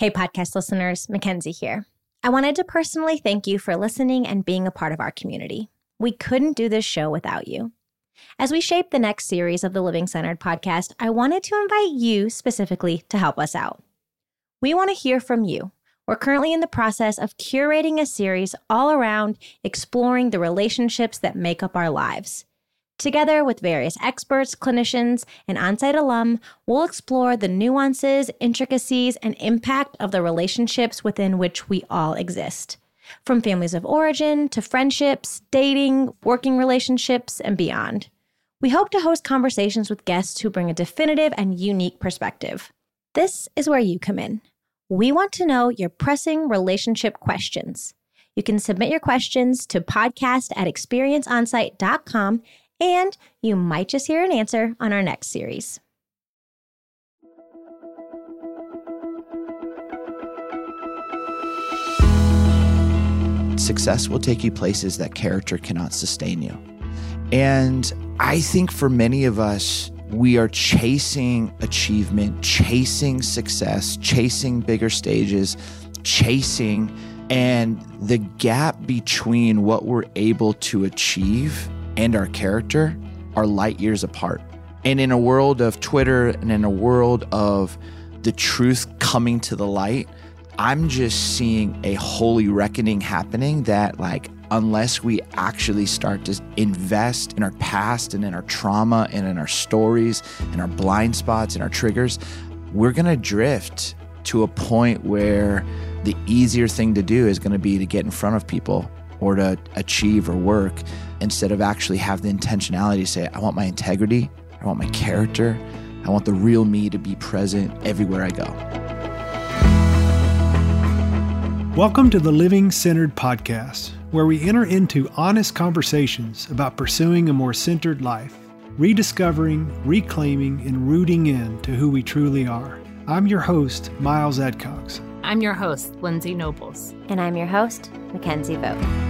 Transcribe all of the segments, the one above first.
Hey, podcast listeners, Mackenzie here. I wanted to personally thank you for listening and being a part of our community. We couldn't do this show without you. As we shape the next series of the Living Centered podcast, I wanted to invite you specifically to help us out. We want to hear from you. We're currently in the process of curating a series all around exploring the relationships that make up our lives. Together with various experts, clinicians, and on-site alum, we'll explore the nuances, intricacies, and impact of the relationships within which we all exist. From families of origin to friendships, dating, working relationships, and beyond. We hope to host conversations with guests who bring a definitive and unique perspective. This is where you come in. We want to know your pressing relationship questions. You can submit your questions to podcast at experienceonsite.com and you might just hear an answer on our next series. Success will take you places that character cannot sustain you. And I think for many of us, we are chasing achievement, chasing success, chasing bigger stages, chasing, and the gap between what we're able to achieve and our character are light years apart. And in a world of Twitter and in a world of the truth coming to the light, I'm just seeing a holy reckoning happening that, like, unless we actually start to invest in our past and in our trauma and in our stories and our blind spots and our triggers, we're gonna drift to a point where the easier thing to do is gonna be to get in front of people or to achieve or work instead of actually have the intentionality to say, I want my integrity, I want my character, I want the real me to be present everywhere I go. Welcome to the Living Centered Podcast, where we enter into honest conversations about pursuing a more centered life, rediscovering, reclaiming, and rooting in to who we truly are. I'm your host, Miles Adcox. I'm your host, Lindsay Nobles. And I'm your host, Mackenzie Vogt.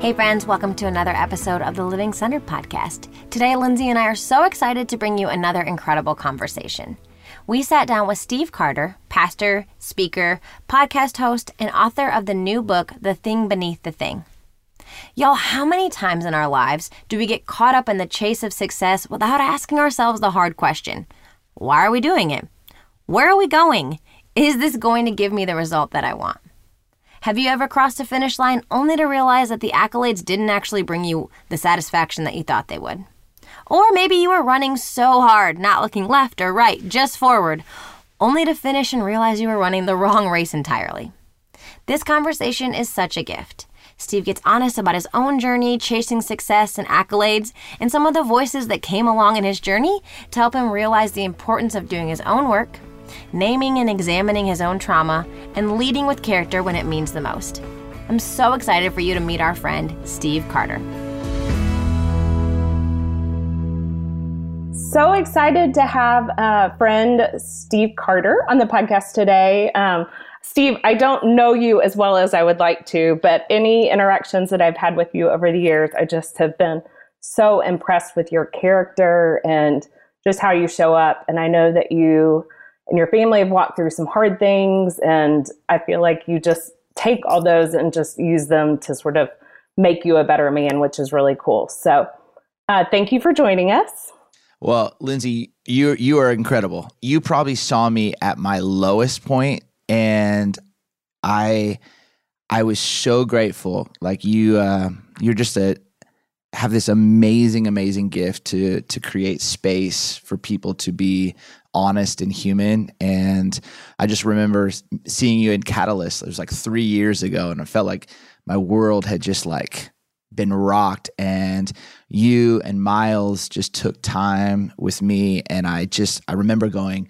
Hey, friends, welcome to another episode of the Living Centered podcast. Today, Lindsay and I are so excited to bring you another incredible conversation. We sat down with Steve Carter, pastor, speaker, podcast host, and author of the new book, The Thing Beneath the Thing. Y'all, how many times in our lives do we get caught up in the chase of success without asking ourselves the hard question why are we doing it? Where are we going? Is this going to give me the result that I want? Have you ever crossed a finish line only to realize that the accolades didn't actually bring you the satisfaction that you thought they would? Or maybe you were running so hard, not looking left or right, just forward, only to finish and realize you were running the wrong race entirely. This conversation is such a gift. Steve gets honest about his own journey, chasing success and accolades, and some of the voices that came along in his journey to help him realize the importance of doing his own work naming and examining his own trauma, and leading with character when it means the most. I'm so excited for you to meet our friend, Steve Carter. So excited to have a friend, Steve Carter, on the podcast today. Um, Steve, I don't know you as well as I would like to, but any interactions that I've had with you over the years, I just have been so impressed with your character and just how you show up. And I know that you and your family have walked through some hard things. And I feel like you just take all those and just use them to sort of make you a better man, which is really cool. So uh, thank you for joining us. Well, Lindsay, you you are incredible. You probably saw me at my lowest point, and I I was so grateful. Like you, uh, you're just a have this amazing, amazing gift to to create space for people to be honest and human. And I just remember seeing you in Catalyst. It was like three years ago, and I felt like my world had just like been rocked. And you and Miles just took time with me, and I just I remember going.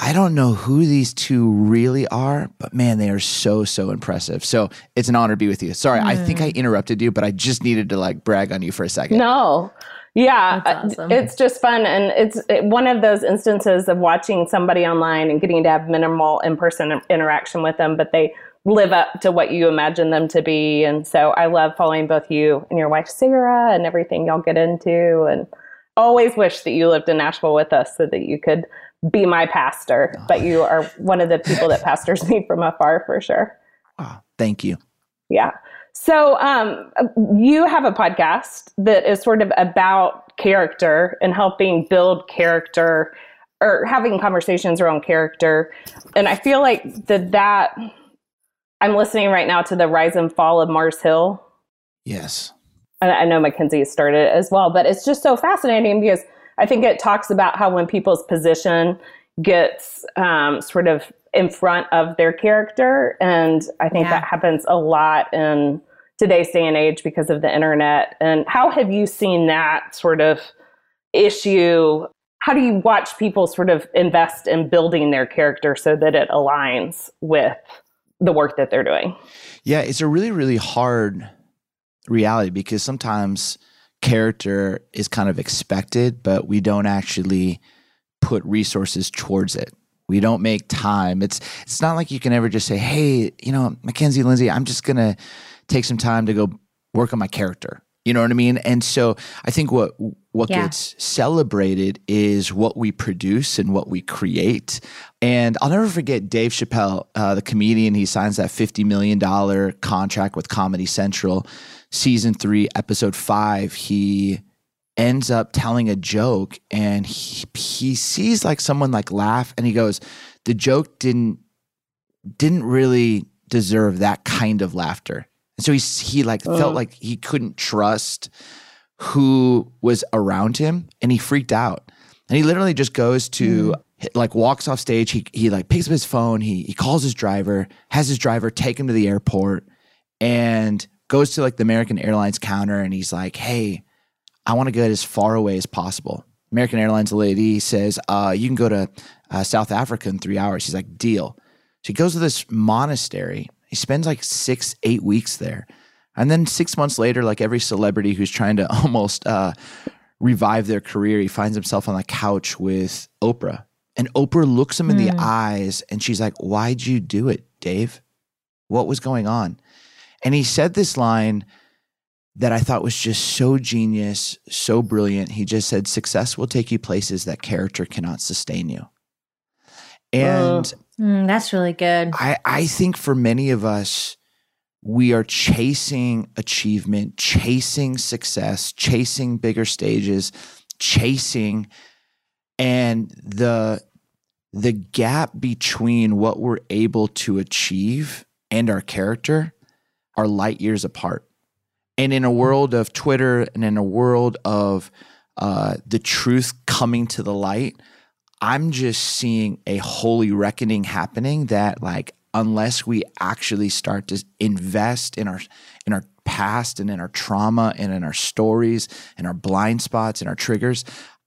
I don't know who these two really are, but man, they are so, so impressive. So it's an honor to be with you. Sorry, mm. I think I mm. interrupted you, but I just needed to like brag on you for a second. No, yeah, uh, awesome. it's just fun. And it's one of those instances of watching somebody online and getting to have minimal in person interaction with them, but they live up to what you imagine them to be. And so I love following both you and your wife, Sarah, and everything y'all get into. And always wish that you lived in Nashville with us so that you could be my pastor, but you are one of the people that pastors me from afar for sure. Wow. Thank you. Yeah. So um, you have a podcast that is sort of about character and helping build character or having conversations around character. And I feel like that that I'm listening right now to the rise and fall of Mars Hill. Yes. I know Mackenzie started as well, but it's just so fascinating because I think it talks about how when people's position gets um, sort of in front of their character, and I think yeah. that happens a lot in today's day and age because of the internet. And how have you seen that sort of issue? How do you watch people sort of invest in building their character so that it aligns with the work that they're doing? Yeah, it's a really, really hard reality because sometimes character is kind of expected, but we don't actually put resources towards it. We don't make time. It's it's not like you can ever just say, "Hey, you know, Mackenzie Lindsay, I'm just gonna take some time to go work on my character." You know what I mean? And so I think what what yeah. gets celebrated is what we produce and what we create. And I'll never forget Dave Chappelle, uh, the comedian. He signs that fifty million dollar contract with Comedy Central season three, episode five, he ends up telling a joke and he, he sees like someone like laugh and he goes, the joke didn't didn't really deserve that kind of laughter. And so he he like uh. felt like he couldn't trust who was around him and he freaked out. And he literally just goes to mm. like walks off stage. He he like picks up his phone. He he calls his driver, has his driver take him to the airport, and goes to like the American Airlines counter and he's like, "Hey, I want to get as far away as possible." American Airlines lady says, uh, "You can go to uh, South Africa in three hours." He's like, "Deal." So he goes to this monastery. He spends like six, eight weeks there, and then six months later, like every celebrity who's trying to almost uh, revive their career, he finds himself on the couch with Oprah. And Oprah looks him in mm. the hmm. eyes and she's like, Why'd you do it, Dave? What was going on? And he said this line that I thought was just so genius, so brilliant. He just said, Success will take you places that character cannot sustain you. And mm, that's really good. I, I think for many of us, we are chasing achievement, chasing success, chasing bigger stages, chasing and the the gap between what we're able to achieve and our character are light years apart. And in a world of Twitter and in a world of uh, the truth coming to the light, I'm just seeing a holy reckoning happening that, like, unless we actually start to invest in our in our past and in our trauma and in our stories and our blind spots and our triggers,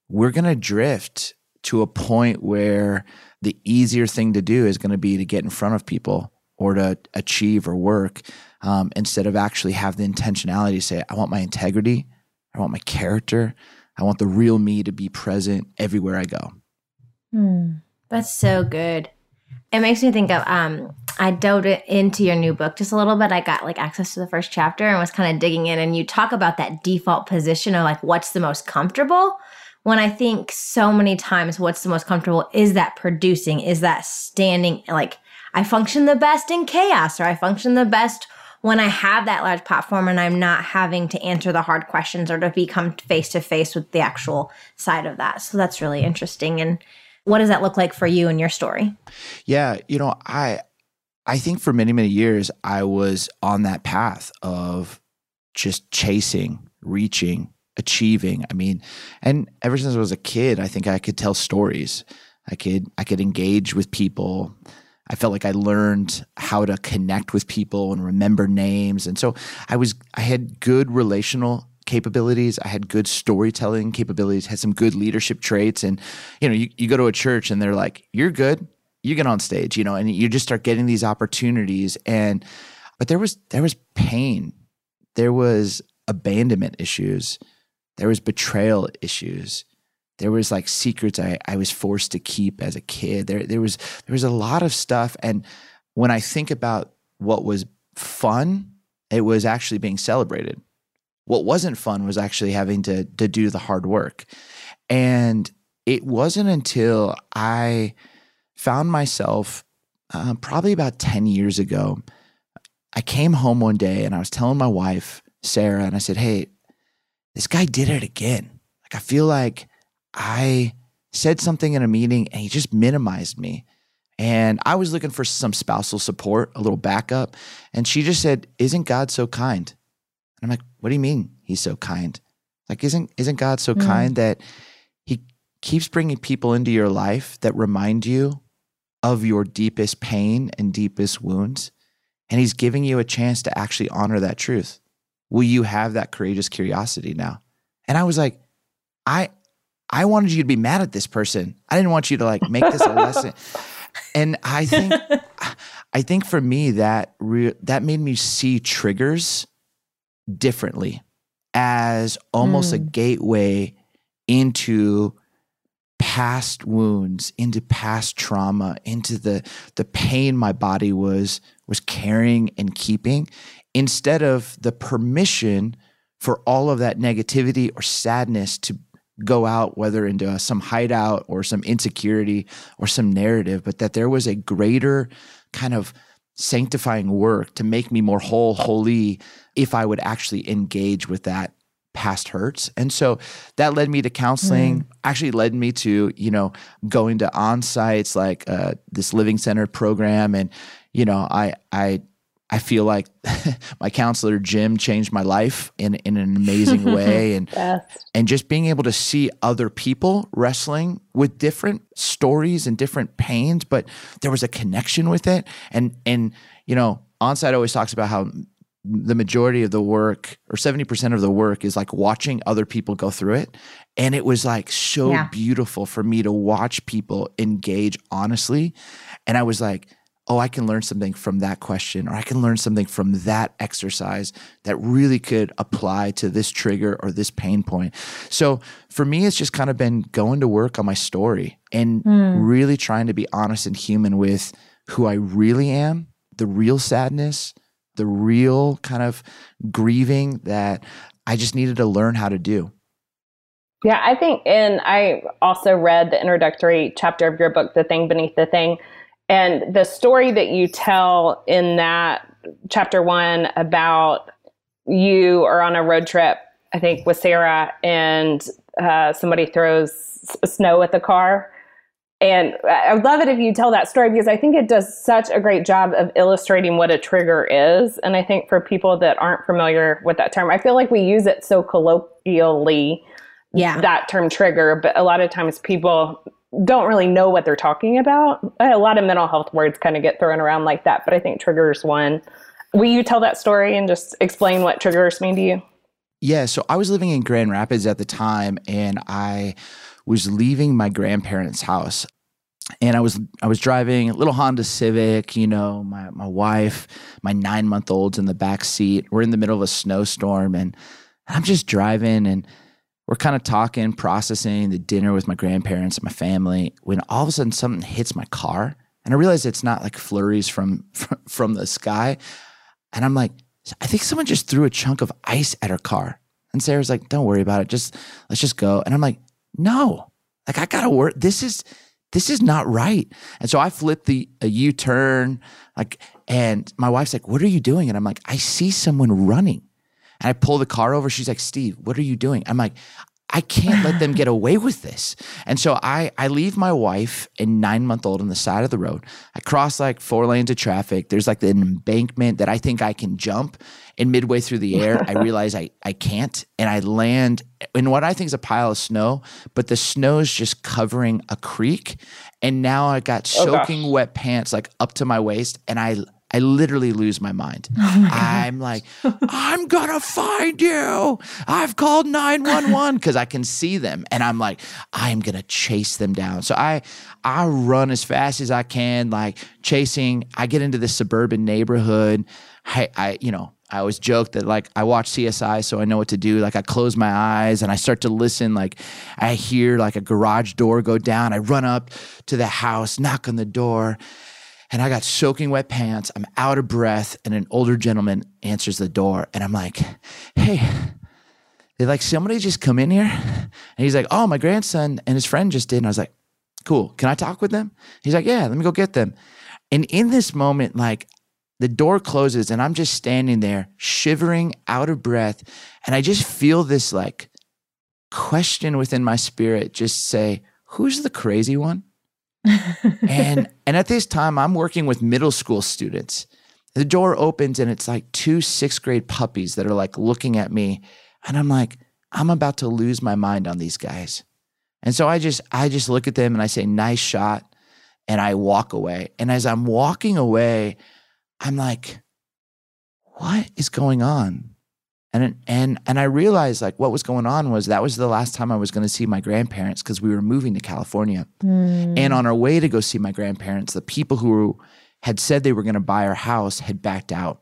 we're gonna drift to a point where the easier thing to do is going to be to get in front of people or to achieve or work um, instead of actually have the intentionality to say, I want my integrity, I want my character, I want the real me to be present everywhere I go. Hmm. That's so good. It makes me think of um, I dove into your new book just a little bit. I got like access to the first chapter and was kind of digging in, and you talk about that default position of like what's the most comfortable. When I think so many times, what's the most comfortable is that producing, is that standing like I function the best in chaos, or I function the best when I have that large platform and I'm not having to answer the hard questions or to become face to face with the actual side of that. So that's really interesting. And what does that look like for you and your story? Yeah, you know, I I think for many many years I was on that path of just chasing, reaching, achieving. I mean, and ever since I was a kid, I think I could tell stories. I could I could engage with people. I felt like I learned how to connect with people and remember names. And so I was, I had good relational capabilities. I had good storytelling capabilities, had some good leadership traits. And, you know, you, you go to a church and they're like, you're good. You get on stage, you know, and you just start getting these opportunities. And, but there was, there was pain. There was abandonment issues. There was betrayal issues there was like secrets I, I was forced to keep as a kid. There there was there was a lot of stuff. And when I think about what was fun, it was actually being celebrated. What wasn't fun was actually having to to do the hard work. And it wasn't until I found myself uh, probably about 10 years ago. I came home one day and I was telling my wife, Sarah, and I said, Hey, this guy did it again. Like, I feel like I said something in a meeting and he just minimized me. And I was looking for some spousal support, a little backup. And she just said, Isn't God so kind? And I'm like, What do you mean he's so kind? Like, isn't, isn't God so mm. kind that he keeps bringing people into your life that remind you of your deepest pain and deepest wounds? And he's giving you a chance to actually honor that truth. Will you have that courageous curiosity now? And I was like, I I wanted you to be mad at this person. I didn't want you to like make this a lesson. And I think I think for me that re- that made me see triggers differently as almost mm. a gateway into past wounds, into past trauma, into the the pain my body was was carrying and keeping instead of the permission for all of that negativity or sadness to go out, whether into some hideout or some insecurity or some narrative, but that there was a greater kind of sanctifying work to make me more whole, holy, if I would actually engage with that past hurts. And so that led me to counseling, mm. actually led me to, you know, going to on sites like uh, this living center program. And, you know, I, I, I feel like my counselor Jim changed my life in in an amazing way. And and just being able to see other people wrestling with different stories and different pains but there was a connection with it. And and you know onsite always talks about how the majority of the work or 70% of the work is like watching other people go through it. And it was like so yeah. beautiful for me to watch people engage honestly. And I was like oh, I can learn something from that question, or I can learn something from that exercise that really could apply to this trigger or this pain point. So for me, it's just kind of been going to work on my story and mm. really trying to be honest and human with who I really am, the real sadness, the real kind of grieving that I just needed to learn how to do. Yeah, I think, and I also read the introductory chapter of your book, The Thing Beneath the Thing and the story that you tell in that chapter one about you are on a road trip, I think, with Sarah, and uh, somebody throws snow at the car. And I would love it if you tell that story because I think it does such a great job of illustrating what a trigger is. And I think for people that aren't familiar with that term, I feel like we use it so colloquially, yeah. that term trigger, but a lot of times people don't really know what they're talking about. A lot of mental health words kind of get thrown around like that, but I think triggers one. Will you tell that story and just explain what triggers mean to you? Yeah, so I was living in Grand Rapids at the time and I was leaving my grandparents' house. And I was I was driving a little Honda Civic, you know, my my wife, my 9-month-old's in the back seat. We're in the middle of a snowstorm and I'm just driving and we're kind of talking, processing the dinner with my grandparents and my family when all of a sudden something hits my car. And I realize it's not like flurries from, from, the sky. And I'm like, I think someone just threw a chunk of ice at her car. And Sarah's like, don't worry about it. Just let's just go. And I'm like, no, like I gotta work. This is this is not right. And so I flip the a U-turn, like, and my wife's like, what are you doing? And I'm like, I see someone running. And I pull the car over. She's like, Steve, what are you doing? I'm like, I can't let them get away with this. And so I, I leave my wife and nine month old on the side of the road. I cross like four lanes of traffic. There's like an embankment that I think I can jump. And midway through the air, I realize I, I can't. And I land in what I think is a pile of snow, but the snow is just covering a creek. And now I got oh, soaking oh wet pants like up to my waist. And I I literally lose my mind. Oh my I'm like, I'm gonna find you. I've called 911 because I can see them. And I'm like, I'm gonna chase them down. So I I run as fast as I can, like chasing. I get into this suburban neighborhood. I, I you know, I always joke that like I watch CSI, so I know what to do. Like I close my eyes and I start to listen. Like I hear like a garage door go down. I run up to the house, knock on the door, and I got soaking wet pants. I'm out of breath, and an older gentleman answers the door, and I'm like, "Hey, Did like somebody just come in here? And he's like, oh, my grandson and his friend just did. And I was like, cool. Can I talk with them? He's like, yeah, let me go get them. And in this moment, like the door closes and I'm just standing there shivering, out of breath. And I just feel this like question within my spirit just say, who's the crazy one? And and at this time I'm working with middle school students. The door opens and it's like two sixth grade puppies that are like looking at me. And I'm like, I'm about to lose my mind on these guys. And so I just I just look at them and I say, nice shot. And I walk away. And as I'm walking away, I'm like, what is going on? And and and I realized like what was going on was that was the last time I was going to see my grandparents because we were moving to California. Mm. And on our way to go see my grandparents, the people who had said they were going to buy our house had backed out.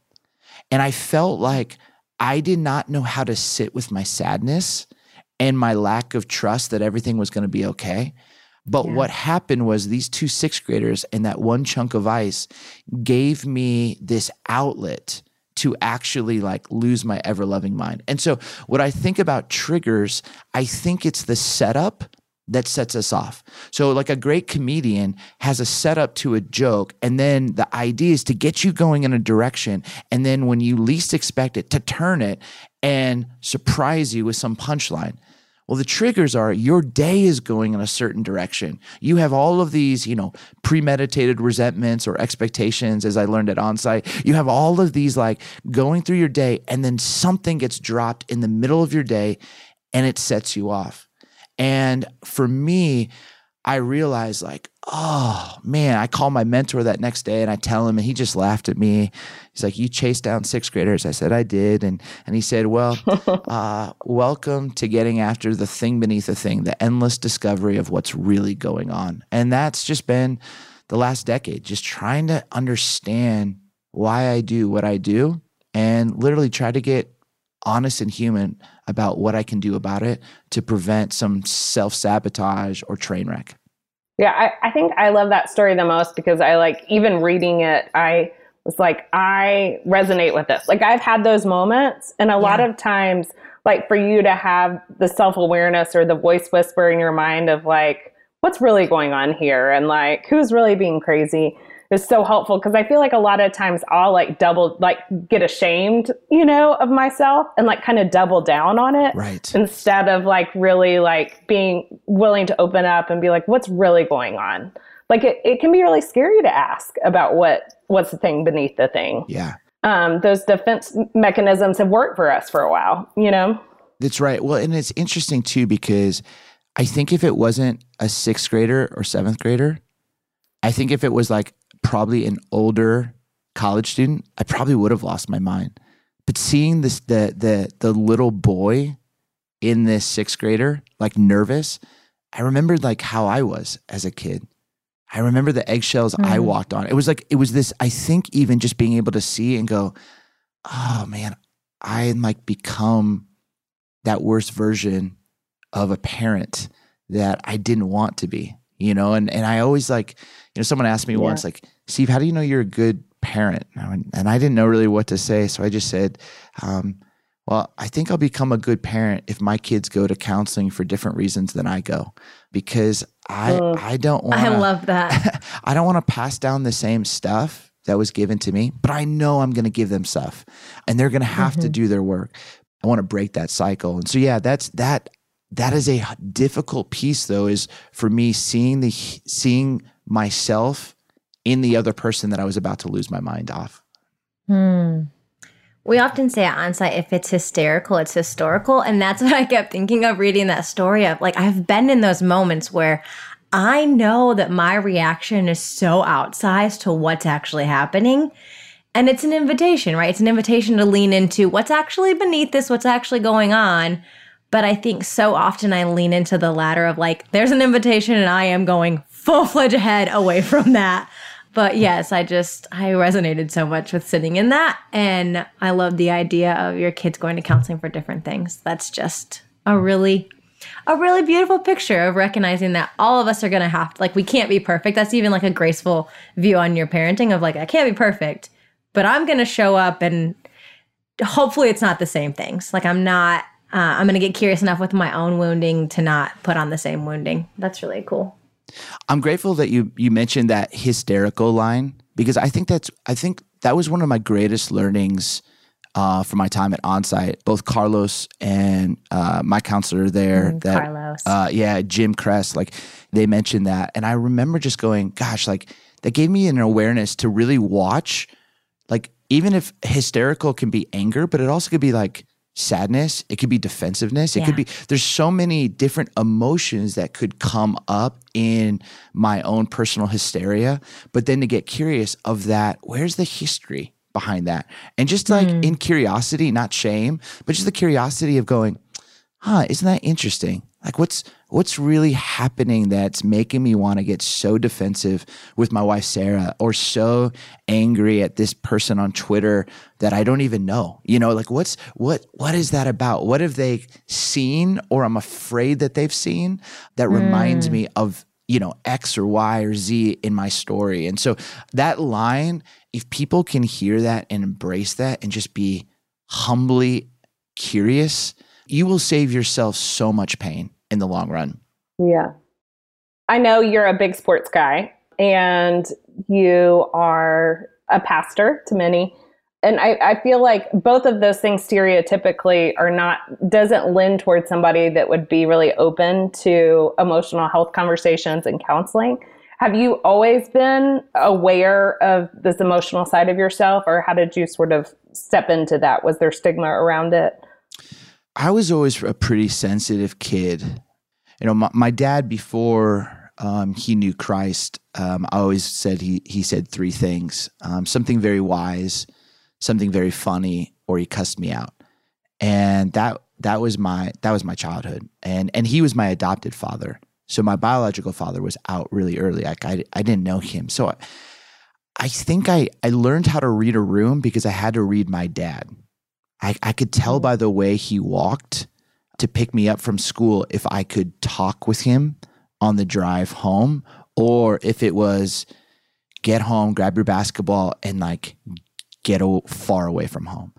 And I felt like I did not know how to sit with my sadness and my lack of trust that everything was going to be okay. But yeah. what happened was these two sixth graders and that one chunk of ice gave me this outlet to actually like lose my ever loving mind. And so, what I think about triggers, I think it's the setup that sets us off. So, like a great comedian has a setup to a joke, and then the idea is to get you going in a direction. And then, when you least expect it, to turn it and surprise you with some punchline. Well, the triggers are your day is going in a certain direction. You have all of these, you know, premeditated resentments or expectations, as I learned at onsite. You have all of these like going through your day, and then something gets dropped in the middle of your day and it sets you off. And for me, I realized like, oh man, I call my mentor that next day and I tell him and he just laughed at me. He's like, You chased down sixth graders. I said, I did. And and he said, Well, uh, welcome to getting after the thing beneath the thing, the endless discovery of what's really going on. And that's just been the last decade, just trying to understand why I do what I do and literally try to get honest and human about what I can do about it to prevent some self sabotage or train wreck. Yeah, I, I think I love that story the most because I like even reading it, I was like, I resonate with this. Like I've had those moments and a yeah. lot of times like for you to have the self-awareness or the voice whisper in your mind of like what's really going on here and like who's really being crazy is so helpful because I feel like a lot of times I'll like double, like get ashamed, you know, of myself and like kind of double down on it. Right. Instead of like really like being willing to open up and be like, what's really going on? Like it, it can be really scary to ask about what what's the thing beneath the thing. Yeah. Um, those defense mechanisms have worked for us for a while, you know? That's right. Well, and it's interesting too because I think if it wasn't a sixth grader or seventh grader, I think if it was like probably an older college student, I probably would have lost my mind. But seeing this the the the little boy in this sixth grader, like nervous, I remembered like how I was as a kid. I remember the eggshells mm. I mm-hmm. walked on. It was like it was this, I think even just being able to see and go, oh man, I like become that worst version of a parent that I didn't want to be you know and and i always like you know someone asked me yeah. once like steve how do you know you're a good parent? And i didn't know really what to say so i just said um, well i think i'll become a good parent if my kids go to counseling for different reasons than i go because i i don't want i love that. I don't want to pass down the same stuff that was given to me but i know i'm going to give them stuff and they're going to have mm-hmm. to do their work. I want to break that cycle. And so yeah that's that that is a difficult piece though is for me seeing the seeing myself in the other person that I was about to lose my mind off. Hmm. We often say at onsite, if it's hysterical, it's historical. And that's what I kept thinking of reading that story of. Like, I've been in those moments where I know that my reaction is so outsized to what's actually happening. And it's an invitation, right? It's an invitation to lean into what's actually beneath this, what's actually going on but I think so often I lean into the latter of like, there's an invitation and I am going full fledged ahead away from that. But yes, I just, I resonated so much with sitting in that. And I love the idea of your kids going to counseling for different things. That's just a really, a really beautiful picture of recognizing that all of us are going to have like, we can't be perfect. That's even like a graceful view on your parenting of like, I can't be perfect, but I'm going to show up and hopefully it's not the same things. Like, I'm not uh, I'm going to get curious enough with my own wounding to not put on the same wounding. That's really cool. I'm grateful that you you mentioned that hysterical line because I think that's I think that was one of my greatest learnings uh, from my time at onsite. Both Carlos and uh, my counselor there, Mm, that Carlos. uh, yeah, Jim Kress, like they mentioned that, and I remember just going, "Gosh!" Like that gave me an awareness to really watch, like even if hysterical can be anger, but it also could be like sadness. It could be defensiveness. It could be. There's so many different emotions that could come up in my own personal hysteria, but then to get curious of that, where's the history behind that? And just like hmm. in curiosity, not shame, but just the curiosity of going, huh, isn't that interesting? Like what's what's really happening that's making me want to get so defensive with my wife Sarah or so angry at this person on Twitter that I don't even know. You know, like what's what what is that about? What have they seen or I'm afraid that they've seen that reminds hmm. me of you know X or Y or Z in my story. And so that line, if people can hear that and embrace that and just be humbly curious, you will save yourself so much pain in the long run. Yeah. I know you're a big sports guy and you are a pastor to many. And I, I feel like both of those things stereotypically are not, doesn't lend towards somebody that would be really open to emotional health conversations and counseling. Have you always been aware of this emotional side of yourself, or how did you sort of step into that? Was there stigma around it? I was always a pretty sensitive kid. You know, my, my dad before um, he knew Christ, um, I always said he he said three things: um, something very wise, something very funny, or he cussed me out. And that that was my that was my childhood. And and he was my adopted father. So my biological father was out really early. Like I I didn't know him. So I, I think I I learned how to read a room because I had to read my dad. I, I could tell mm. by the way he walked to pick me up from school if I could talk with him on the drive home or if it was get home, grab your basketball, and like get a, far away from home.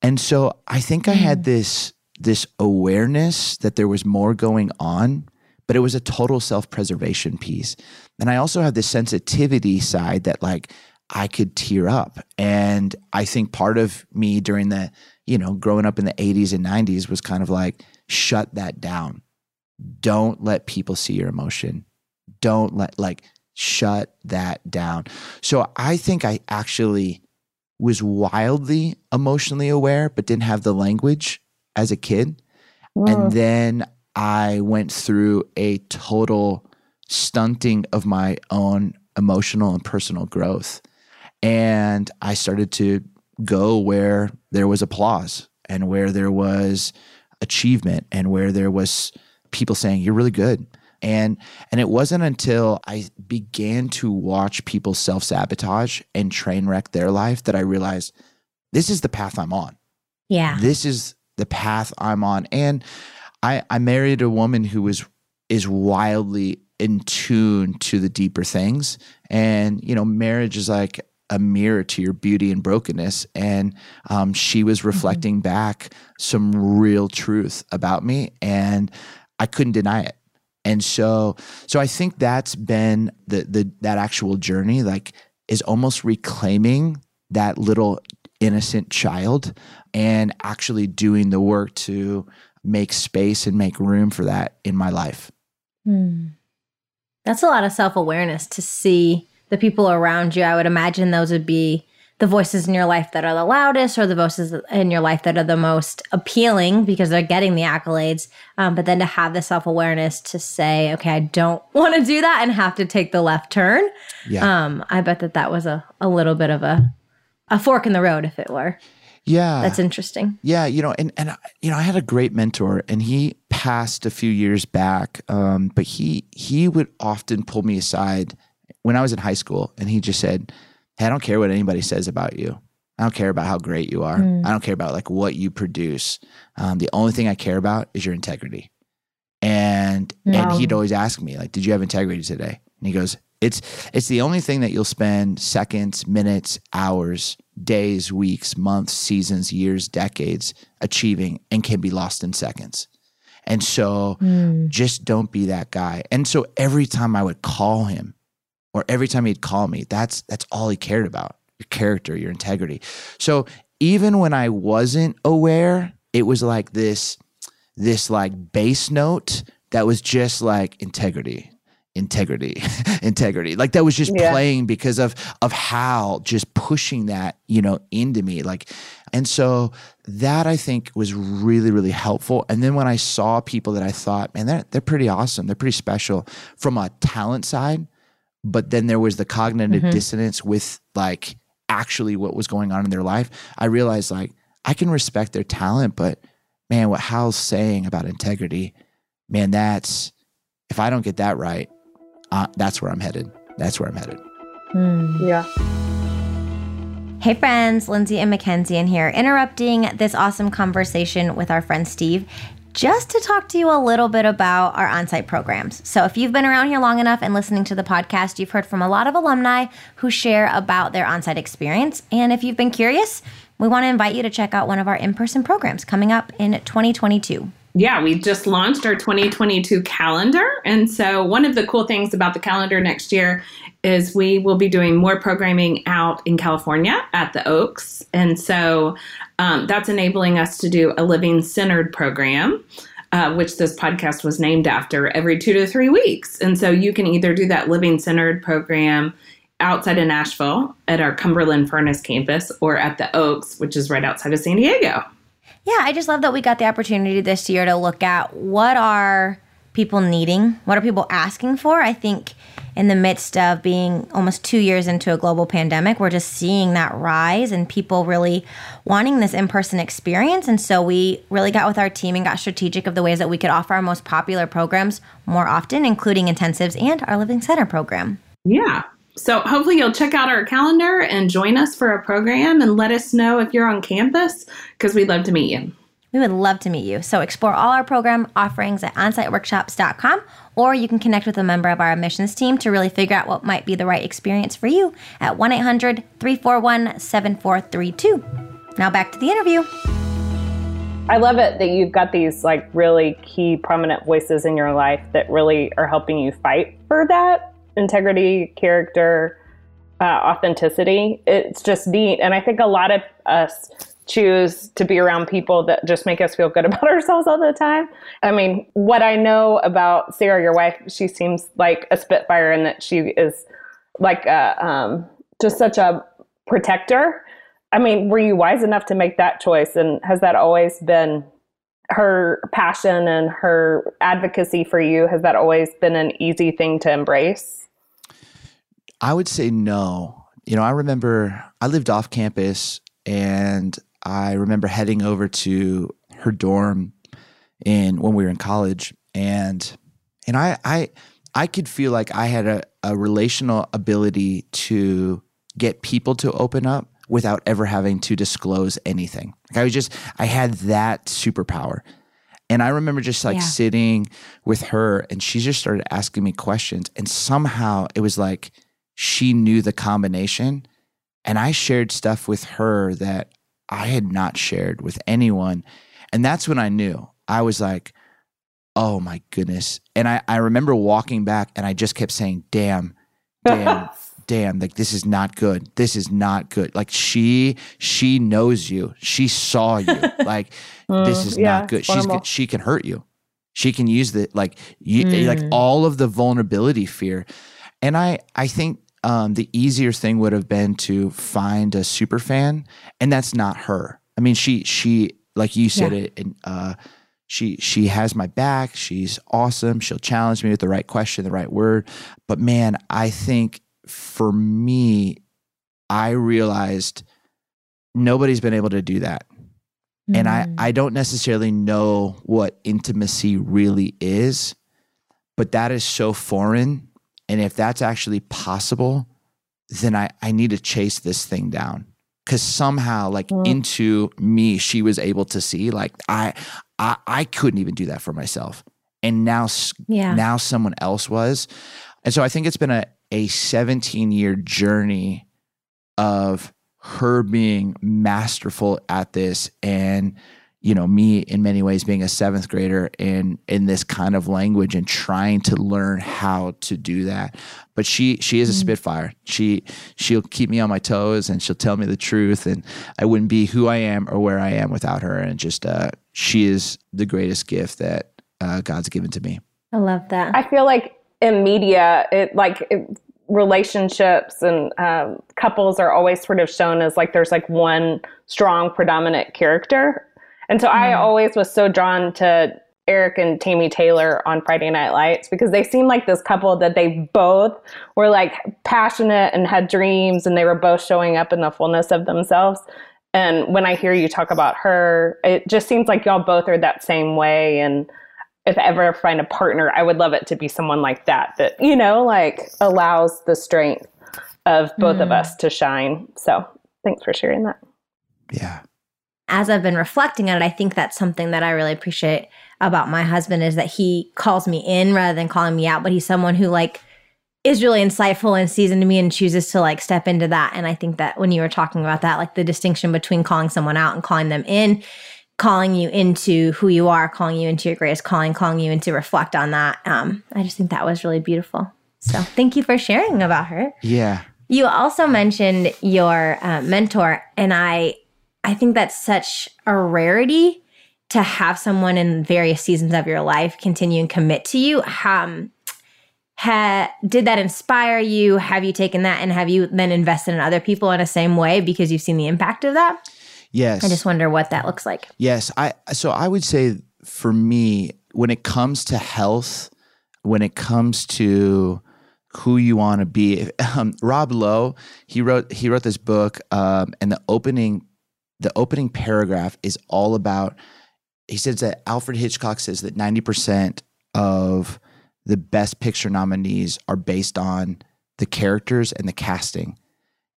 And so I think I had mm. this this awareness that there was more going on, but it was a total self-preservation piece. And I also had this sensitivity side that like I could tear up. And I think part of me during the, you know, growing up in the 80s and 90s was kind of like shut that down. Don't let people see your emotion. Don't let like shut that down. So I think I actually was wildly emotionally aware, but didn't have the language as a kid. And mm. then I went through a total stunting of my own emotional and personal growth. And I started to go where there was applause and where there was achievement and where there was people saying, You're really good. And and it wasn't until I began to watch people self-sabotage and train wreck their life that I realized this is the path I'm on Yeah. this is the path I'm on. And I, I married a woman who is is wildly in tune to the deeper things. And you know, marriage is like a mirror to your beauty and brokenness. And um, she was reflecting back some real truth about me, and I couldn't deny it. And so, so I think that's been the the that actual journey. Like, is almost reclaiming that little innocent child and actually doing the work to make space and make room for that in my life. Hmm. That's a lot of self awareness to see the people around you. I would imagine those would be the voices in your life that are the loudest or the voices in your life that are the most appealing because they're getting the accolades. Um, but then to have the self awareness to say, okay, I don't want to do that and have to take the left turn. Yeah. Um, I bet that that was a, a little bit of a, a fork in the road, if it were. yeah. That's interesting. Yeah, you know, and and you know, I had a great mentor, and he passed a few years back. Um, but he he would often pull me aside when I was in high school, and he just said, "Hey, I don't care what anybody says about you. I don't care about how great you are. I don't care about like what you produce. Um, the only thing I care about is your integrity." And and he'd always ask me like, "Did you have integrity today?" And he goes, It's it's the only thing that you'll spend seconds, minutes, hours, days, weeks, months, seasons, years, decades achieving and can be lost in seconds. And so mm. just don't be that guy. And so every time I would call him or every time he'd call me, that's that's all he cared about. Your character, your integrity. So even when I wasn't aware, it was like this this like bass note that was just like integrity integrity integrity like that was just yeah. playing because of of how just pushing that you know into me like and so that i think was really really helpful and then when i saw people that i thought man they're, they're pretty awesome they're pretty special from a talent side but then there was the cognitive mm-hmm. dissonance with like actually what was going on in their life i realized like i can respect their talent but man what hal's saying about integrity man that's if i don't get that right uh, that's where I'm headed. That's where I'm headed. Mm. Yeah. Hey friends, Lindsay and Mackenzie in here, interrupting this awesome conversation with our friend Steve just to talk to you a little bit about our on site programs. So, if you've been around here long enough and listening to the podcast, you've heard from a lot of alumni who share about their on site experience. And if you've been curious, we want to invite you to check out one of our in person programs coming up in 2022 yeah, we just launched our 2022 calendar. And so, one of the cool things about the calendar next year is we will be doing more programming out in California at the Oaks. And so, um, that's enabling us to do a living centered program. Uh, which this podcast was named after every two to three weeks. And so you can either do that living centered program outside of Nashville at our Cumberland Furnace campus or at the Oaks, which is right outside of San Diego. Yeah, I just love that we got the opportunity this year to look at what are people needing, what are people asking for. I think in the midst of being almost two years into a global pandemic, we're just seeing that rise and people really wanting this in person experience. And so we really got with our team and got strategic of the ways that we could offer our most popular programs more often, including intensives and our Living Center program. Yeah. So hopefully you'll check out our calendar and join us for a program and let us know if you're on campus because we'd love to meet you. We would love to meet you. So explore all our program offerings at onsiteworkshops.com or you can connect with a member of our admissions team to really figure out what might be the right experience for you at 1-800-341-7432. Now back to the interview. I love it that you've got these like really key prominent voices in your life that really are helping you fight for that integrity, character, uh, authenticity. It's just neat. And I think a lot of us choose to be around people that just make us feel good about ourselves all the time. I mean, what I know about Sarah, your wife, she seems like a spitfire and that she is like a, um, just such a protector. I mean, were you wise enough to make that choice? And has that always been her passion and her advocacy for you? Has that always been an easy thing to embrace? I would say no. You know, I remember I lived off campus and I remember heading over to her dorm in when we were in college and and I I I could feel like I had a, a relational ability to get people to open up without ever having to disclose anything. Like I was just I had that superpower. And I remember just like yeah. sitting with her and she just started asking me questions and somehow it was like she knew the combination. And I shared stuff with her that I had not shared with anyone. And that's when I knew. I was like, oh my goodness. And I, I remember walking back and I just kept saying, damn, damn, damn, like this is not good. This is not good. Like she, she knows you. She saw you. Like mm, this is yeah, not good. She's she can hurt you. She can use the like you mm. like all of the vulnerability fear. And I I think um, the easier thing would have been to find a super fan, and that's not her. I mean, she she like you said yeah. it, and uh, she she has my back. She's awesome. She'll challenge me with the right question, the right word. But man, I think for me, I realized nobody's been able to do that. Mm. And I, mm. I don't necessarily know what intimacy really is, but that is so foreign and if that's actually possible, then I, I need to chase this thing down. Cause somehow, like mm. into me, she was able to see, like I, I, I couldn't even do that for myself, and now, yeah. now someone else was, and so I think it's been a a 17 year journey of her being masterful at this and you know me in many ways being a seventh grader in in this kind of language and trying to learn how to do that. But she she is a spitfire. She she'll keep me on my toes and she'll tell me the truth and i wouldn't be who i am or where i am without her. And just uh she is the greatest gift that uh, god's given to me. I love that. I feel like in media, it like it, relationships and um, couples are always sort of shown as like there's like one strong predominant character, and so I mm-hmm. always was so drawn to Eric and Tami Taylor on Friday Night Lights because they seemed like this couple that they both were like passionate and had dreams, and they were both showing up in the fullness of themselves. And when I hear you talk about her, it just seems like y'all both are that same way and if I ever find a partner, I would love it to be someone like that, that, you know, like allows the strength of both of mm-hmm. us to shine. So thanks for sharing that. yeah as I've been reflecting on it, I think that's something that I really appreciate about my husband is that he calls me in rather than calling me out, but he's someone who like is really insightful and sees into me and chooses to like step into that. And I think that when you were talking about that, like the distinction between calling someone out and calling them in, calling you into who you are, calling you into your greatest calling, calling you into reflect on that. Um, I just think that was really beautiful. So thank you for sharing about her. yeah You also mentioned your uh, mentor, and I, I think that's such a rarity to have someone in various seasons of your life continue and commit to you. Um, ha, did that inspire you? Have you taken that and have you then invested in other people in the same way because you've seen the impact of that? yes I just wonder what that looks like. Yes, I so I would say for me when it comes to health, when it comes to who you want to be, um, Rob Lowe he wrote he wrote this book, um, and the opening the opening paragraph is all about. He says that Alfred Hitchcock says that ninety percent of the best picture nominees are based on the characters and the casting.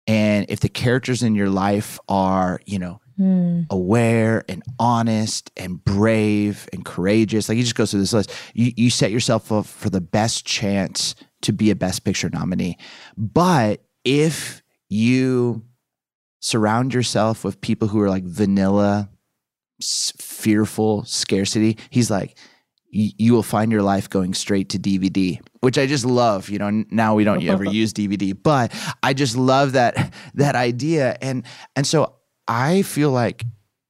And if the characters in your life are, you know, hmm. aware and honest and brave and courageous. Like he just goes through this list. You you set yourself up for the best chance to be a best picture nominee. But if you surround yourself with people who are like vanilla, fearful, scarcity, he's like you will find your life going straight to DVD, which I just love. You know, now we don't ever use DVD, but I just love that that idea. And and so I feel like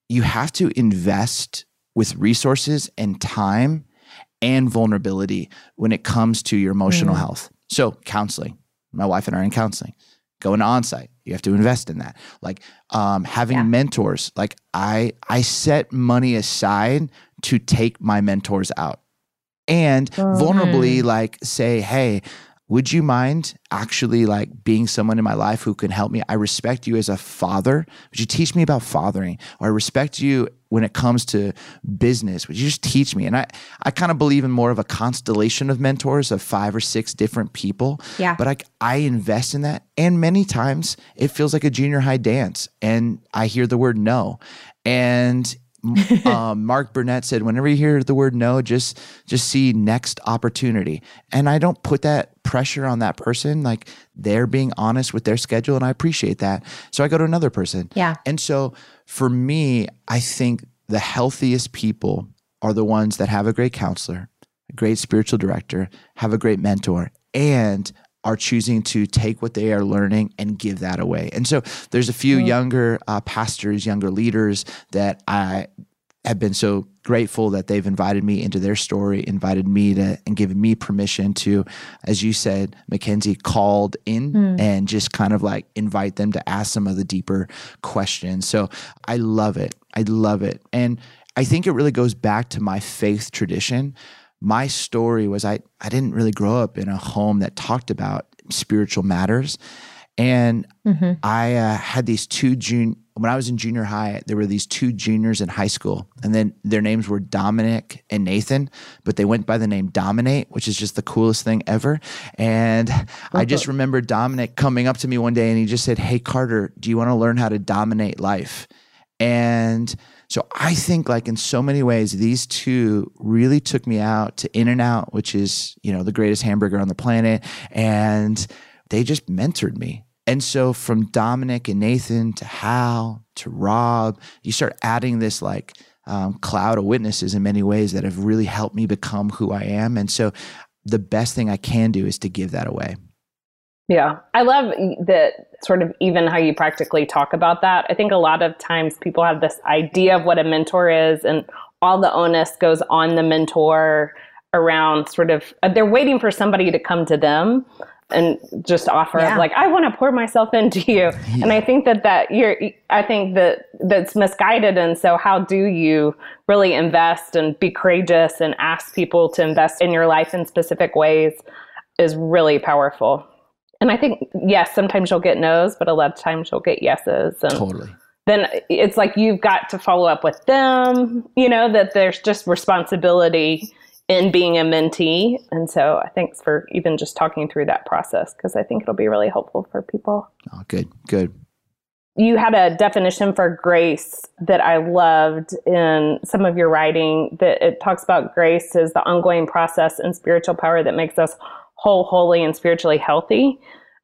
you have to invest with resources and time and vulnerability when it comes to your emotional mm. health. So counseling. My wife and I are in counseling. Going to onsite, you have to invest in that. Like um, having Yeah. mentors. Like I I set money aside to take my mentors out and vulnerably like say hey would you mind actually like being someone in my life who can help me? I respect you as a father. Would you teach me about fathering? Or i respect you when it comes to business. Would you just teach me? And i i kind of believe in more of a constellation of mentors of five or six different people. Yeah. but i i invest in that. And many times it feels like a junior high dance and i hear the word no. And um, Mark Burnett said, whenever you hear the word no, just just see next opportunity. And I don't put that pressure on that person. Like they're being honest with their schedule, and I appreciate that. So I go to another person. Yeah. And so for me, I think the healthiest people are the ones that have a great counselor, a great spiritual director, have a great mentor, and are choosing to take what they are learning and give that away. And so there's a few younger uh, pastors, younger leaders that I have been so grateful that they've invited me into their story, invited me to, and given me permission to, as you said, Mackenzie called in and just kind of like invite them to ask some of the deeper questions. So I love it. I love it. And I think it really goes back to my faith tradition. My story was I, I didn't really grow up in a home that talked about spiritual matters. And I uh, had these two jun when I was in junior high, there were these two juniors in high school, and then their names were Dominic and Nathan, but they went by the name Dominate, which is just the coolest thing ever. And I just remember Dominic coming up to me one day and he just said, Hey, Carter, do you want to learn how to dominate life? And so I think like in so many ways, these two really took me out to In-N-Out, which is, you know, the greatest hamburger on the planet. And they just mentored me. And so from Dominic and Nathan to Hal to Rob, you start adding this like um, cloud of witnesses in many ways that have really helped me become who I am. And so the best thing I can do is to give that away. Yeah. I love that sort of even how you practically talk about that. I think a lot of times people have this idea of what a mentor is and all the onus goes on the mentor around sort of uh, they're waiting for somebody to come to them and just offer yeah. like I want to pour myself into you. Yeah. And I think that that you're I think that that's misguided and so how do you really invest and be courageous and ask people to invest in your life in specific ways is really powerful. And I think yes, sometimes you'll get no's, but a lot of times you'll get yeses and Totally then it's like you've got to follow up with them, you know, that there's just responsibility in being a mentee. And so I thanks for even just talking through that process because I think it'll be really helpful for people. Oh, good, good. You had a definition for grace that I loved in some of your writing that it talks about grace as the ongoing process and spiritual power that makes us whole, holy, and spiritually healthy.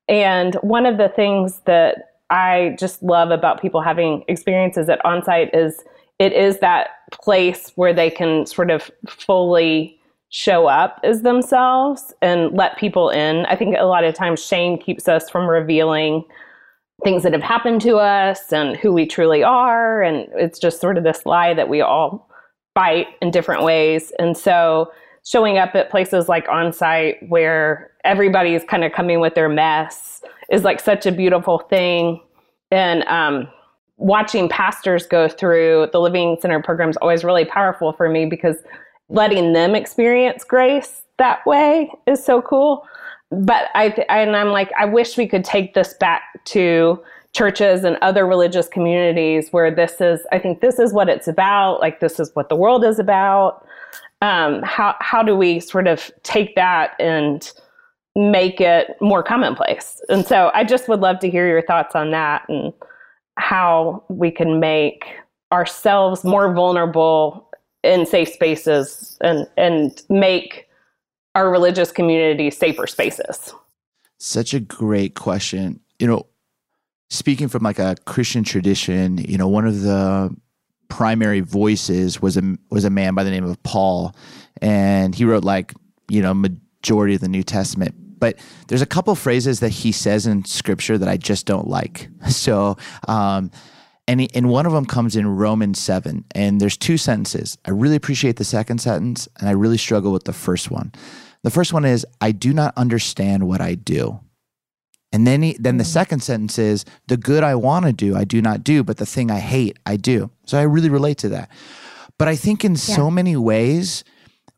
And one of the things that I just love about people having experiences at onsite is it is that place where they can sort of fully show up as themselves and let people in. I think a lot of times shame keeps us from revealing things that have happened to us and who we truly are. And it's just sort of this lie that we all fight in different ways. And so showing up at places like on site where everybody's kind of coming with their mess is like such a beautiful thing. And um, watching pastors go through the Living Centered program is always really powerful for me because letting them experience grace that way is so cool. But I, and I'm like, I wish we could take this back to churches and other religious communities where this is, I think this is what it's about. Like, this is what the world is about. Um, how, how do we sort of take that and make it more commonplace. And so I just would love to hear your thoughts on that and how we can make ourselves more vulnerable in safe spaces and and make our religious community safer spaces. Such a great question. You know, speaking from like a Christian tradition, you know, one of the primary voices was a was a man by the name of Paul and he wrote like, you know, majority of the New Testament. But there's a couple phrases that he says in scripture that I just don't like. So, um, and, he, and one of them comes in Romans 7, and there's two sentences. I really appreciate the second sentence, and I really struggle with the first one. The first one is, I do not understand what I do. And then he, then the mm. second sentence is, the good I want to do, I do not do, but the thing I hate, I do. So I really relate to that. But I think in yeah. so many ways,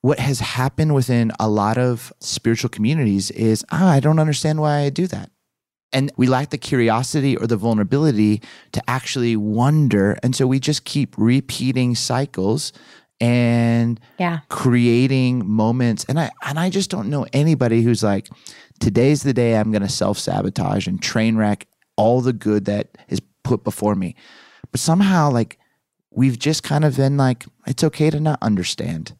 what has happened within a lot of spiritual communities is, ah, I don't understand why I do that. And we lack the curiosity or the vulnerability to actually wonder. And so we just keep repeating cycles and yeah. creating moments. And I and I just don't know anybody who's like, today's the day I'm gonna self-sabotage and train wreck all the good that is put before me. But somehow like we've just kind of been like, it's okay to not understand.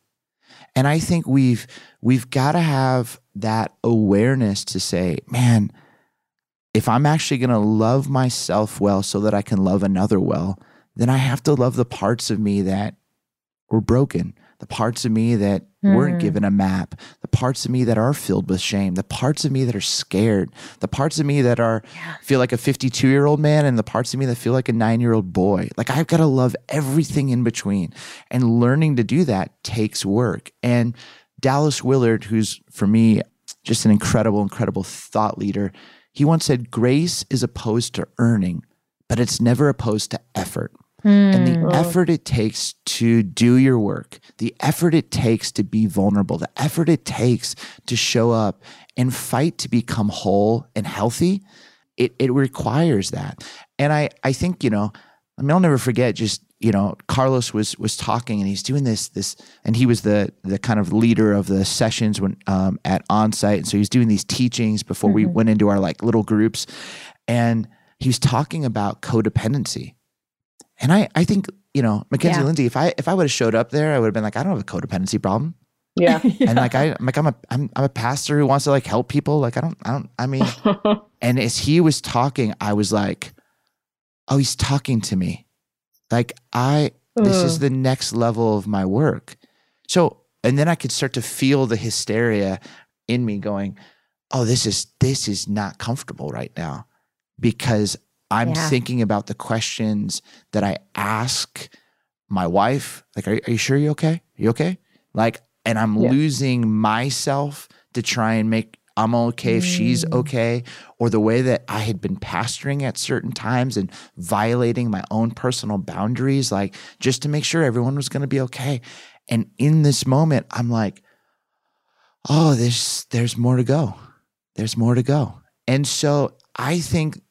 And I think we've we've got to have that awareness to say, man, if I'm actually going to love myself well so that I can love another well, then I have to love the parts of me that were broken, the parts of me that mm. weren't given a map, the parts of me that are filled with shame, the parts of me that are scared, the parts of me that are yeah. feel like a 52 year old man, and the parts of me that feel like a nine year old boy. Like I've got to love everything in between. And learning to do that takes work. And Dallas Willard, who's for me just an incredible, incredible thought leader, he once said, Grace is opposed to earning, but it's never opposed to effort. Mm. And the hmm. effort it takes to do your work, the effort it takes to be vulnerable, the effort it takes to show up and fight to become whole and healthy, it, it requires that. And I, I think, you know, I mean, I'll never forget just, you know, Carlos was was talking and he's doing this, this, and he was the the kind of leader of the sessions when um, at onsite. And so he's doing these teachings before mm-hmm. we went into our like little groups. And he was talking about codependency and I, I think, you know, Mackenzie yeah. Lindsay, if I if I would have showed up there, I would have been like, I don't have a codependency problem. Yeah. and like I I'm like I'm a I'm, I'm a pastor who wants to like help people. Like I don't I don't I mean and as he was talking, I was like, oh, he's talking to me. Like I this is the next level of my work. So and then I could start to feel the hysteria in me going, oh, this is this is not comfortable right now because I'm Yeah. thinking about the questions that I ask my wife. Like, are, are you sure you're okay? you okay? Like, and I'm Yeah. losing myself to try and make I'm okay if she's mm. okay, or the way that I had been pastoring at certain times and violating my own personal boundaries, like just to make sure everyone was going to be okay. And in this moment, I'm like, oh, there's there's more to go. There's more to go. And so I think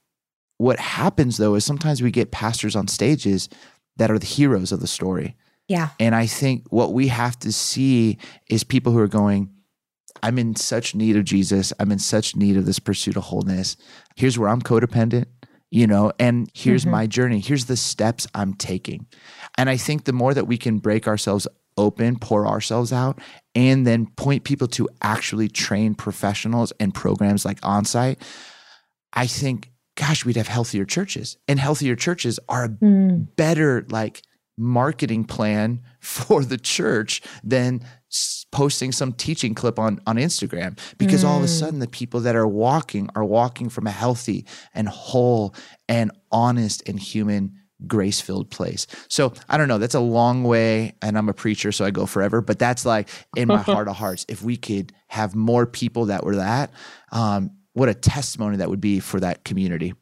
what happens though is sometimes we get pastors on stages that are the heroes of the story. Yeah. And I think what we have to see is people who are going, I'm in such need of Jesus. I'm in such need of this pursuit of wholeness. Here's where I'm codependent, you know, and here's mm-hmm. my journey. Here's the steps I'm taking. And I think the more that we can break ourselves open, pour ourselves out, and then point people to actually trained professionals and programs like Onsite, I think, gosh, we'd have healthier churches. And healthier churches are a better like marketing plan for the church than posting some teaching clip on on Instagram. Because all of a sudden the people that are walking are walking from a healthy and whole and honest and human grace-filled place. So, I don't know, that's a long way and I'm a preacher so I go forever, but that's like in my heart of hearts. If we could have more people that were that um what a testimony that would be for that community.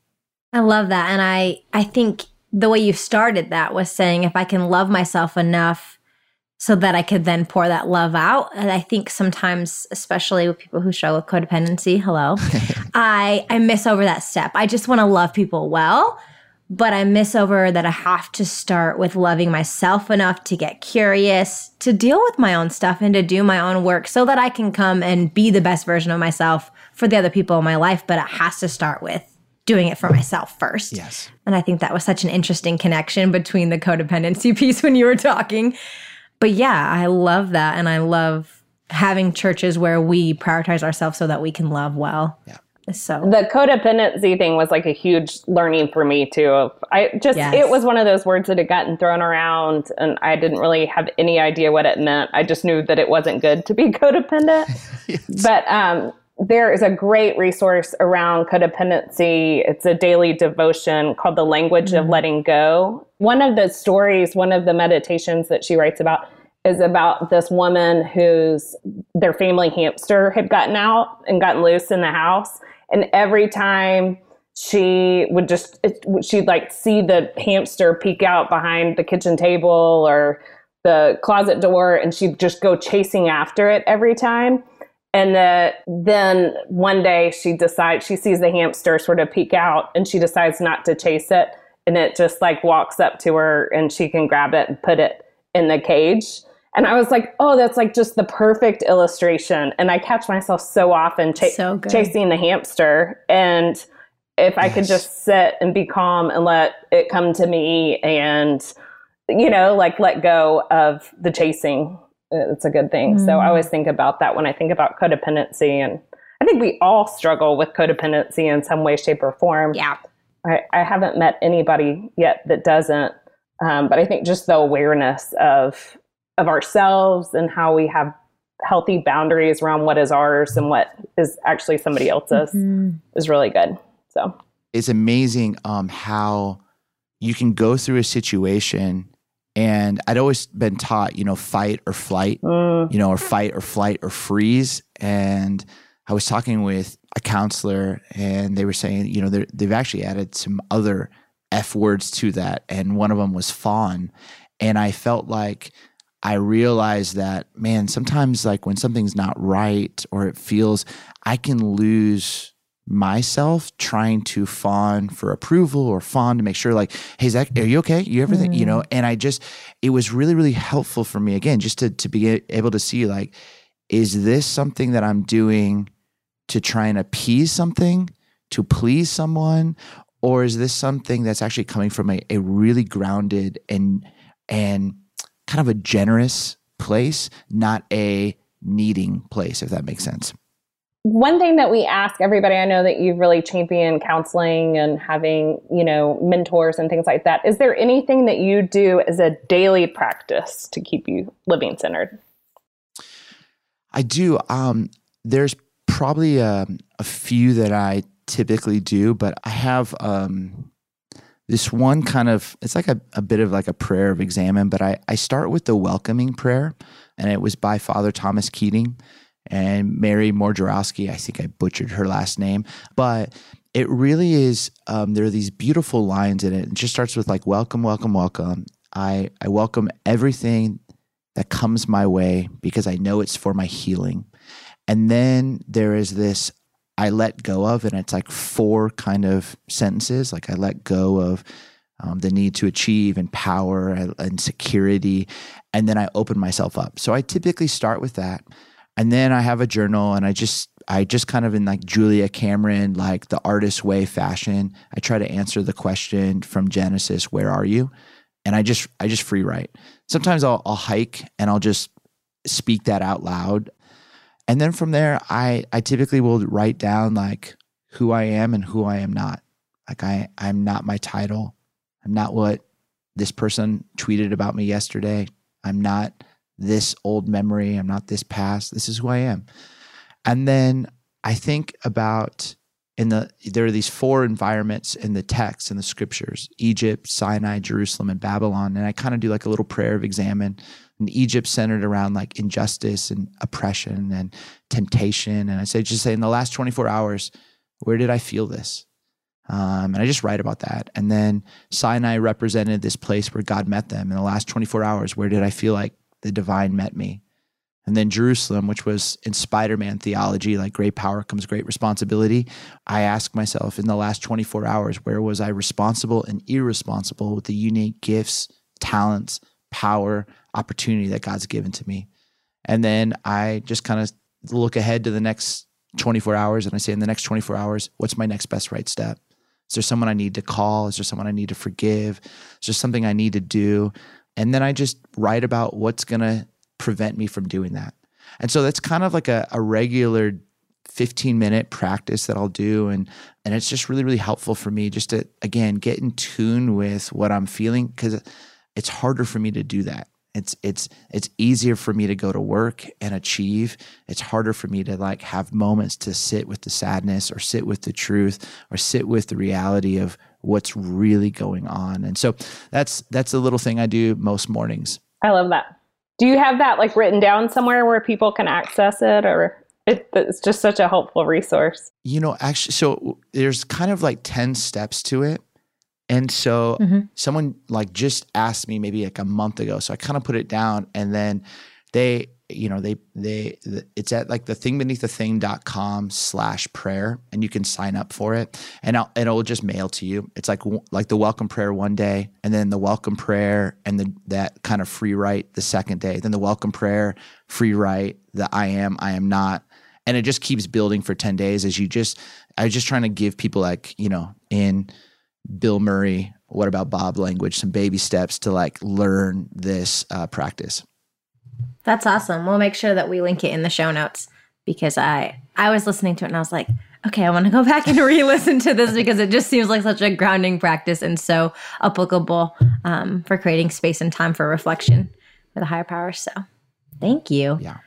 I love that. And I, I think the way you started that was saying if I can love myself enough so that I could then pour that love out. And I think sometimes, especially with people who struggle with codependency, hello, I, I miss over that step. I just want to love people well, but I miss over that I have to start with loving myself enough to get curious, to deal with my own stuff and to do my own work so that I can come and be the best version of myself for the other people in my life. But it has to start with doing it for myself first. Yes. And I think that was such an interesting connection between the codependency piece when you were talking. But yeah, I love that. And I love having churches where we prioritize ourselves so that we can love well. Yeah. So the codependency thing was like a huge learning for me too. I just Yes. it was one of those words that had gotten thrown around and I didn't really have any idea what it meant. I just knew that it wasn't good to be codependent. But um there is a great resource around codependency. It's a daily devotion called The Language of mm-hmm. Letting Go. One of the stories, one of the meditations that she writes about is about this woman whose their family hamster had gotten out and gotten loose in the house and every time she would just it, she'd like see the hamster peek out behind the kitchen table or the closet door and she'd just go chasing after it every time and that then one day she decides she sees the hamster sort of peek out and she decides not to chase it. And it just like walks up to her and she can grab it and put it in the cage. And i was like oh that's like just the perfect illustration. And i catch myself so often cha- So chasing the hamster. And if i could just sit and be calm and let it come to me and you know like let go of the chasing it's a good thing so i always think about that when i think about codependency and i think we all struggle with codependency in some way shape or form yeah. I, I haven't met anybody yet that doesn't. Um, but I think just the awareness of of ourselves and how we have healthy boundaries around what is ours and what is actually somebody else's is really good. So it's amazing um, how you can go through a situation and i'd always been taught you know fight or flight mm, you know or fight or flight or freeze. And i was talking with a counselor and they were saying you know they've actually added some other f words to that. And one of them was fawn. And i felt like i realized that man sometimes like when something's not right or it feels i can lose myself trying to fawn for approval or fawn to make sure like hey zach are you okay? You everything you know? Mm. And i just it was really really helpful for me again just to, to be able to see like is this something that i'm doing to try and appease something to please someone? Or is this something that's actually coming from a, a really grounded and and kind of a generous place not a needing place, if that makes sense. One thing that we ask everybody, I know that you've really championed counseling and having, you know, mentors and things like that. Is there anything that you do as a daily practice to keep you living centered? I do. Um, there's probably a, um, a, few that I typically do, but I have um, this one kind of, it's like a, a bit of like a prayer of examen, but I, I start with the welcoming prayer, and it was by Father Thomas Keating and Mary Mordzorowski. I think I butchered her last name, but it really is. Um, there are these beautiful lines in it. It just starts with like, welcome, welcome, welcome. I, I welcome everything that comes my way because I know it's for my healing. And then there is this I let go of, and it's like four kind of sentences. Like I let go of um, the need to achieve and power and security. And then I open myself up. So I typically start with that. And then I have a journal and I just, I just kind of in like Julia Cameron, like the artist way fashion, I try to answer the question from Genesis, where are you? And I just, I just free write. Sometimes I'll, I'll hike and I'll just speak that out loud and then from there, I, I typically will write down like who I am and who I am not. Like I, I'm not my title. I'm not what this person tweeted about me yesterday. I'm not this old memory. I'm not this past. This is who I am. And then I think about in the there are these four environments in the text in the scriptures Egypt, Sinai, Jerusalem, and Babylon. And I kind of do like a little prayer of examen and Egypt centered around like injustice and oppression and temptation. And I say, just say, in the last 24 hours, where did I feel this? Um, and I just write about that. And then Sinai represented this place where God met them in the last 24 hours. Where did I feel like the divine met me? And then Jerusalem, which was in Spider Man theology, like great power comes great responsibility. I ask myself in the last 24 hours, where was I responsible and irresponsible with the unique gifts, talents, power, opportunity that God's given to me. And then I just kind of look ahead to the next 24 hours and I say, in the next 24 hours, what's my next best right step? Is there someone I need to call? Is there someone I need to forgive? Is there something I need to do? And then I just write about what's going to prevent me from doing that. And so that's kind of like a, a regular 15 minute practice that I'll do. And, and it's just really, really helpful for me just to, again, get in tune with what I'm feeling because it's harder for me to do that. It's it's it's easier for me to go to work and achieve. It's harder for me to like have moments to sit with the sadness or sit with the truth or sit with the reality of what's really going on. And so that's that's a little thing I do most mornings. I love that. Do you have that like written down somewhere where people can access it or it, it's just such a helpful resource? You know, actually so there's kind of like 10 steps to it. And so mm-hmm. someone like just asked me maybe like a month ago. So I kind of put it down and then they, you know, they, they, it's at like the thing beneath the thing.com slash prayer and you can sign up for it and, I'll, it'll just mail to you. It's like, like the welcome prayer one day and then the welcome prayer and the, that kind of free write the second day, then the welcome prayer, free write, the I am, I am not. And it just keeps building for 10 days as you just, I was just trying to give people like, you know, in, Bill Murray, what about Bob language, some baby steps to like learn this uh, practice. That's awesome. We'll make sure that we link it in the show notes because I I was listening to it and I was like, okay, I want to go back and re-listen to this because it just seems like such a grounding practice and so applicable um, for creating space and time for reflection with a higher power. So, thank you. Yeah.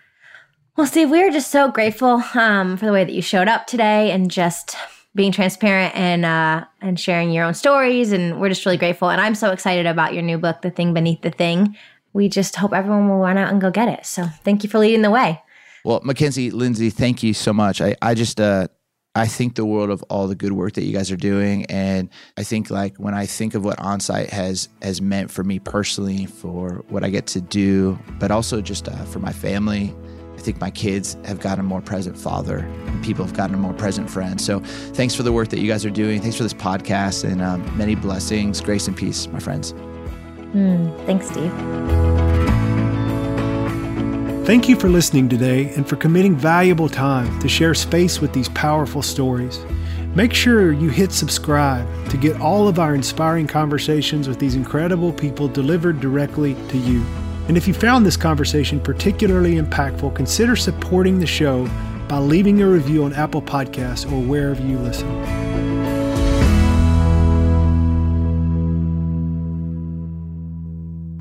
Well, Steve, we are just so grateful um, for the way that you showed up today and just being transparent and uh, and sharing your own stories. And we're just really grateful. And I'm so excited about your new book, The Thing Beneath the Thing. We just hope everyone will run out and go get it. So thank you for leading the way. Well, Mackenzie, Lindsay, thank you so much. I, I just uh, I think the world of all the good work that you guys are doing, and I think like when I think of what onsite has has meant for me personally, for what I get to do, but also just uh, for my family I think my kids have gotten a more present father, and people have gotten a more present friend. So thanks for the work that you guys are doing. Thanks for this podcast, and um, many blessings, grace, and peace, my friends. Mm, thanks, Steve. Thank you for listening today and for committing valuable time to share space with these powerful stories. Make sure you hit subscribe to get all of our inspiring conversations with these incredible people delivered directly to you. And if you found this conversation particularly impactful, consider supporting the show by leaving a review on Apple Podcasts or wherever you listen.